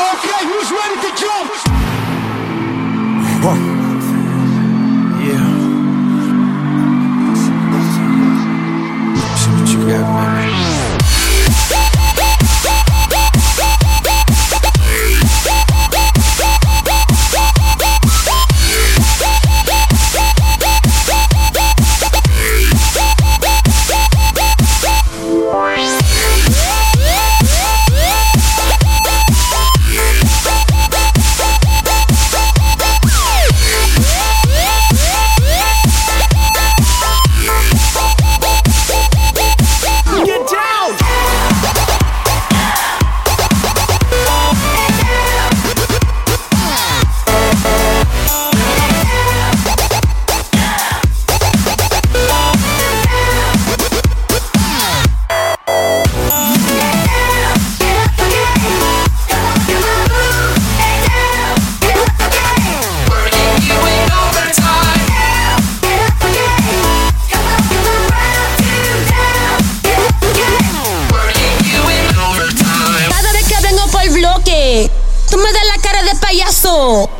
Okay, who's ready to jump? Yeah. See what you got, man. Bueno.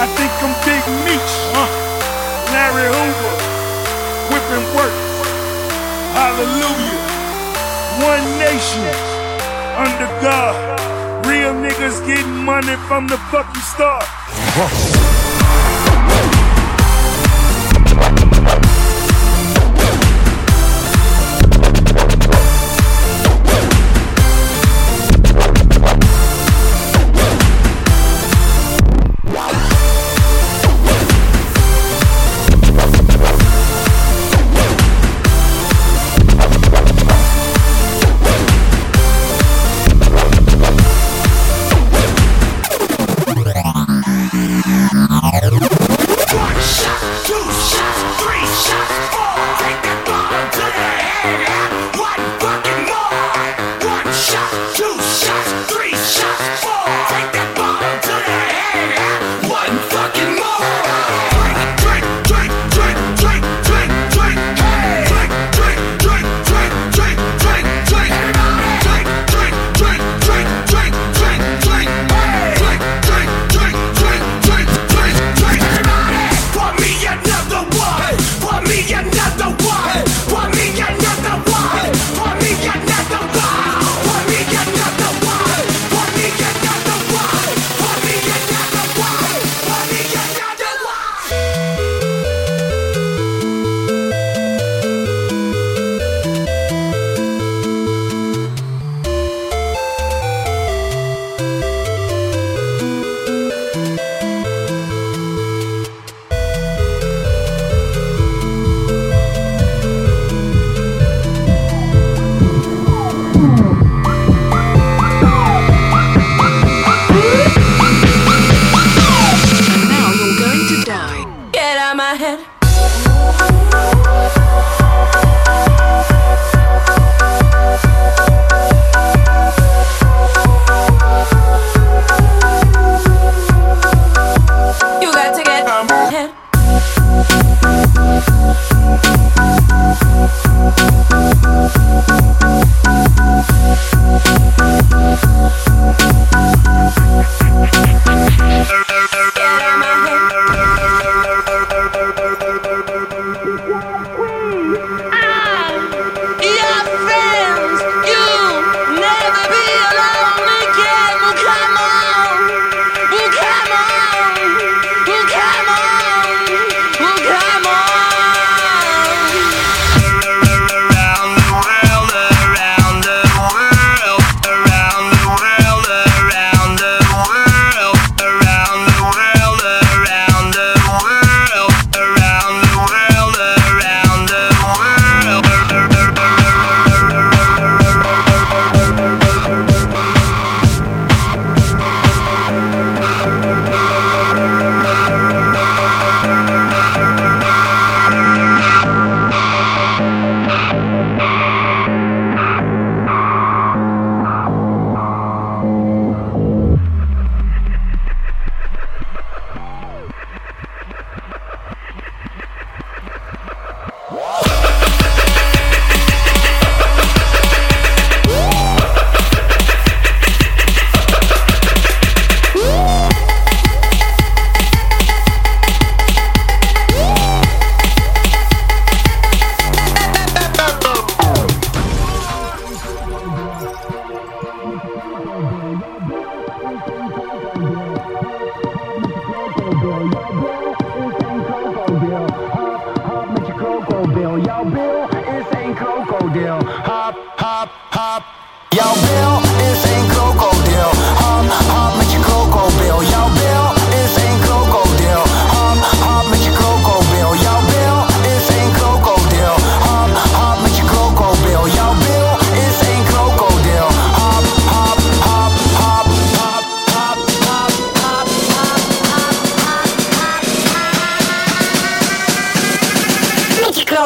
I think I'm Big Meech, huh? Larry Hoover, whipping work. Hallelujah. One nation under God. Real niggas getting money from the fucking start. boy, yeah, boy.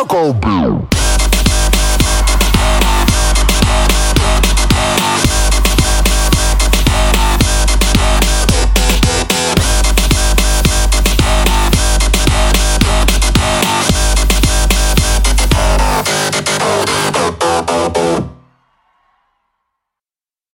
Go blue.